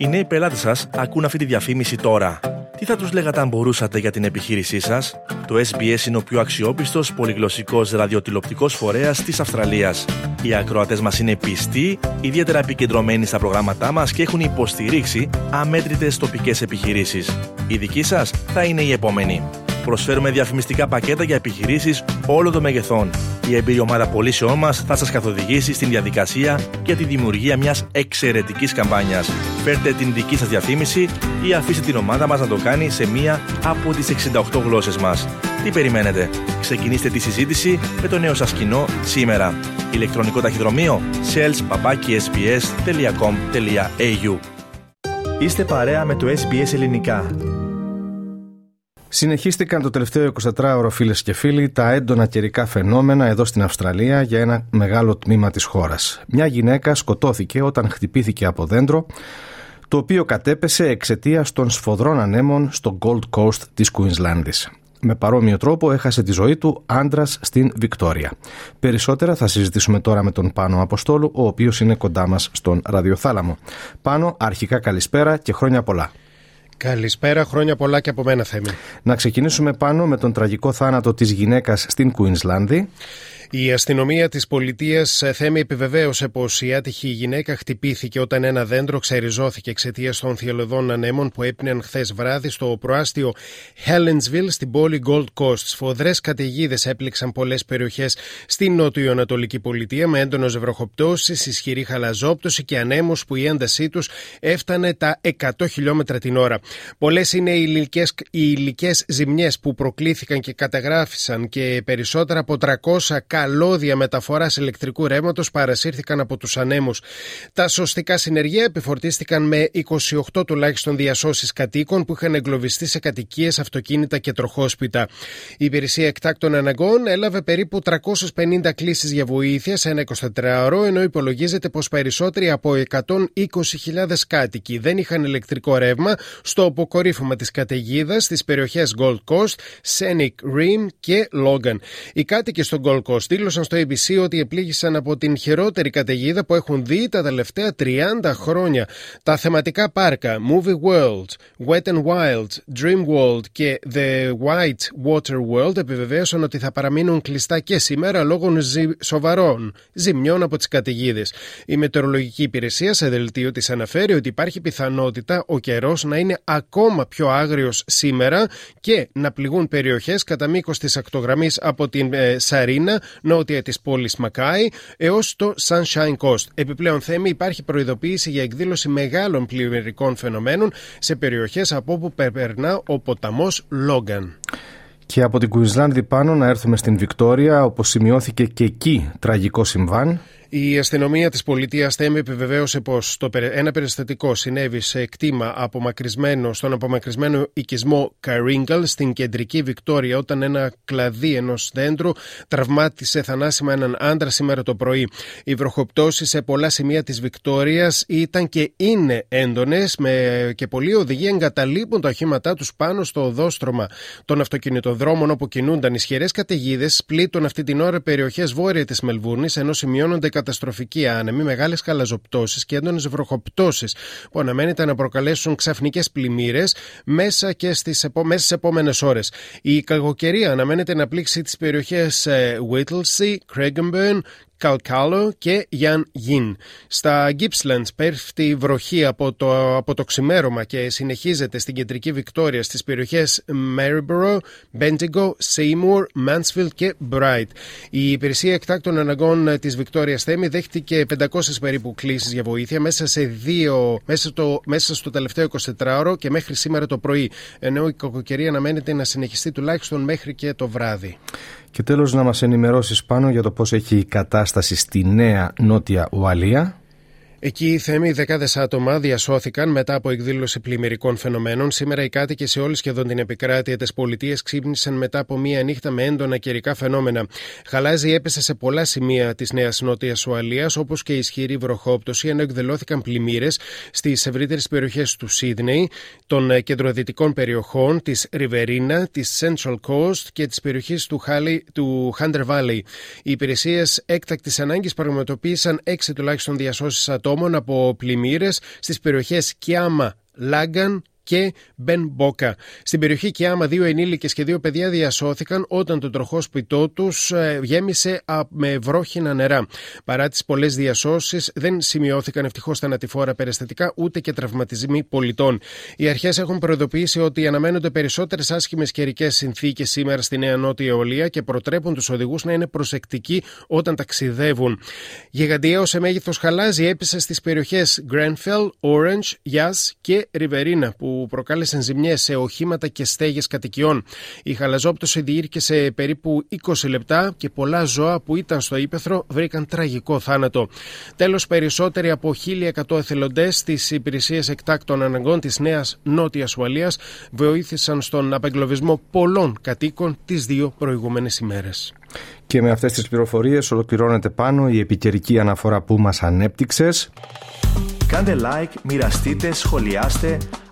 Οι νέοι πελάτες σας ακούν αυτή τη διαφήμιση τώρα. Τι θα τους λέγατε αν μπορούσατε για την επιχείρησή σας, Το SBS είναι ο πιο αξιόπιστος πολυγλωσσικός ραδιοτηλεοπτικός φορέας της Αυστραλίας. Οι ακροατές μας είναι πιστοί, ιδιαίτερα επικεντρωμένοι στα προγράμματά μας και έχουν υποστηρίξει αμέτρητες τοπικές επιχειρήσεις. Η δική σας θα είναι η επόμενη. Προσφέρουμε διαφημιστικά πακέτα για επιχειρήσεις όλων των μεγεθών. Η εμπειρία ομάδα πωλήσεών μας θα σας καθοδηγήσει στην διαδικασία για τη δημιουργία μιας εξαιρετικής καμπάνιας. Φέρτε την δική σας διαφήμιση ή αφήστε την ομάδα μας να το κάνει σε μία από τις 68 γλώσσες μας. Τι περιμένετε, ξεκινήστε τη συζήτηση με το νέο σας κοινό σήμερα. Ηλεκτρονικό ταχυδρομείο sales.sbs.com.au Είστε παρέα με το SBS Ελληνικά. Συνεχίστηκαν το τελευταίο 24ωρο, φίλες και φίλοι, τα έντονα καιρικά φαινόμενα εδώ στην Αυστραλία για ένα μεγάλο τμήμα της χώρας. Μια γυναίκα σκοτώθηκε όταν χτυπήθηκε από δέντρο, το οποίο κατέπεσε εξαιτία των σφοδρών ανέμων στο Gold Coast της Κουινσλάνδη. Με παρόμοιο τρόπο έχασε τη ζωή του άντρας στην Βικτόρια. Περισσότερα θα συζητήσουμε τώρα με τον Πάνο Αποστόλου, ο οποίος είναι κοντά μας στον ραδιοθάλαμο. Πάνο, αρχικά καλησπέρα και χρόνια πολλά. Καλησπέρα, χρόνια πολλά και από μένα Θέμη. Να ξεκινήσουμε πάνω με τον τραγικό θάνατο της γυναίκας στην Κουίνσλάνδη. Η αστυνομία της πολιτείας ε, Θέμη επιβεβαίωσε πως η άτυχη γυναίκα χτυπήθηκε όταν ένα δέντρο ξεριζώθηκε εξαιτίας των θυελωδών ανέμων που έπιναν χθες βράδυ στο προάστιο Helensville στην πόλη Gold Coast. Σφοδρέ καταιγίδες έπληξαν πολλές περιοχές στην νότιο-ανατολική πολιτεία με έντονο βροχοπτώσει, ισχυρή χαλαζόπτωση και ανέμους που η έντασή τους έφτανε τα 100 χιλιόμετρα την ώρα. Πολλές είναι οι υλικές ζημιές που προκλήθηκαν και καταγράφησαν και περισσότερα από 300 καλώδια μεταφοράς ηλεκτρικού ρεύματος παρασύρθηκαν από τους ανέμους. Τα σωστικά συνεργεία επιφορτίστηκαν με 28 τουλάχιστον διασώσεις κατοίκων που είχαν εγκλωβιστεί σε κατοικίες, αυτοκίνητα και τροχόσπιτα. Η υπηρεσία εκτάκτων αναγκών έλαβε περίπου 350 κλήσεις για βοήθεια σε ένα 24ωρο, ενώ υπολογίζεται πως περισσότεροι από 120.000 κάτοικοι δεν είχαν ηλεκτρικό ρεύμα στο αποκορύφωμα της καταιγίδας στις περιοχές Gold Coast, Scenic Rim και Logan. Οι κάτοικοι στο Gold Coast δήλωσαν στο ABC ότι επλήγησαν από την χειρότερη καταιγίδα που έχουν δει τα τελευταία 30 χρόνια. Τα θεματικά πάρκα Movie World, Wet and Wild, Dream World και The White Water World επιβεβαίωσαν ότι θα παραμείνουν κλειστά και σήμερα λόγω σοβαρών ζημιών από τις καταιγίδες. Η Μετεωρολογική Υπηρεσία σε δελτίο της αναφέρει ότι υπάρχει πιθανότητα ο καιρός να είναι ακόμα πιο άγριος σήμερα και να πληγούν περιοχές κατά μήκος της ακτογραμμής από την ε, Σαρίνα νότια της πόλης Μακάη έως το Sunshine Coast. Επιπλέον, θέμη υπάρχει προειδοποίηση για εκδήλωση μεγάλων πλημμυρικών φαινομένων σε περιοχές από όπου περνά ο ποταμός Λόγκαν. Και από την Κουινσλάνδη πάνω να έρθουμε στην Βικτόρια, όπου σημειώθηκε και εκεί τραγικό συμβάν. Η αστυνομία της πολιτείας Θέμη επιβεβαίωσε πως ένα περιστατικό συνέβη σε κτήμα απομακρυσμένο, στον απομακρυσμένο οικισμό Καρίγκαλ στην κεντρική Βικτόρια όταν ένα κλαδί ενός δέντρου τραυμάτισε θανάσιμα έναν άντρα σήμερα το πρωί. Οι βροχοπτώσεις σε πολλά σημεία της Βικτόριας ήταν και είναι έντονες και πολλοί οδηγοί εγκαταλείπουν τα οχήματά τους πάνω στο οδόστρωμα των αυτοκινητοδρόμων όπου κινούνταν ισχυρές καταιγίδες. Πλήττουν αυτή την ώρα περιοχές βόρεια της Μελβούρνης ενώ σημειώνονται καταστροφικοί άνεμοι, μεγάλες καλαζοπτώσεις και έντονες βροχοπτώσεις που αναμένεται να προκαλέσουν ξαφνικές πλημμύρες μέσα και στις επόμενε επόμενες ώρες. Η κακοκαιρία αναμένεται να πλήξει τις περιοχές Whittlesea, Craigengburn, Καλκάλο και Γιάν Γιν. Στα Gippslands πέφτει βροχή από το, από το ξημέρωμα και συνεχίζεται στην κεντρική Βικτόρια στις περιοχές Maryborough, Bendigo, Seymour, Mansfield και Bright. Η υπηρεσία εκτάκτων αναγκών της Βικτόριας Θέμη δέχτηκε 500 περίπου κλήσεις για βοήθεια μέσα, σε δύο, μέσα, το, μέσα στο τελευταίο 24ωρο και μέχρι σήμερα το πρωί, ενώ η κακοκαιρία αναμένεται να συνεχιστεί τουλάχιστον μέχρι και το βράδυ. Και τέλος να μας ενημερώσεις πάνω για το πώς έχει η κατάσταση στη Νέα Νότια Ουαλία. Εκεί οι θέμοι δεκάδες άτομα διασώθηκαν μετά από εκδήλωση πλημμυρικών φαινομένων. Σήμερα οι κάτοικοι σε όλη σχεδόν την επικράτεια της πολιτείας ξύπνησαν μετά από μία νύχτα με έντονα καιρικά φαινόμενα. Χαλάζι έπεσε σε πολλά σημεία της Νέας Νότιας Ουαλίας, όπως και ισχυρή βροχόπτωση, ενώ εκδηλώθηκαν πλημμύρες στις ευρύτερες περιοχές του Σίδνεϊ, των κεντροδυτικών περιοχών, της Ριβερίνα, της Central Coast και της περιοχής του, του Hunter Valley. Οι υπηρεσίες έκτακτης ανάγκης πραγματοποίησαν έξι τουλάχιστον διασώσεις ατόμων ατόμων από πλημμύρες στις περιοχές Κιάμα, Λάγκαν και Μπεν Μπόκα. Στην περιοχή Κιάμα, δύο ενήλικες και δύο παιδιά διασώθηκαν όταν το τροχό σπιτό τους ε, γέμισε με βρόχινα νερά. Παρά τις πολλές διασώσεις, δεν σημειώθηκαν ευτυχώς θανατηφόρα περιστατικά ούτε και τραυματισμοί πολιτών. Οι αρχές έχουν προειδοποιήσει ότι αναμένονται περισσότερες άσχημες καιρικές συνθήκες σήμερα στη Νέα Νότια Αιγολία και προτρέπουν τους οδηγούς να είναι προσεκτικοί όταν ταξιδεύουν. Γιγαντιαίο σε μέγεθος χαλάζι έπεσε στις περιοχές Grenfell, Orange, Yas και Riverina που προκάλεσαν ζημιές σε οχήματα και στέγες κατοικιών. Η χαλαζόπτωση διήρκησε περίπου 20 λεπτά και πολλά ζώα που ήταν στο ύπεθρο βρήκαν τραγικό θάνατο. Τέλος, περισσότεροι από 1.100 εθελοντές τη Υπηρεσία Εκτάκτων Αναγκών της Νέας Νότιας Ουαλίας βοήθησαν στον απεγκλωβισμό πολλών κατοίκων τις δύο προηγούμενες ημέρες. Και με αυτές τις πληροφορίες ολοκληρώνεται πάνω η επικαιρική αναφορά που μας ανέπτυξες. Κάντε like, μοιραστείτε, σχολιάστε,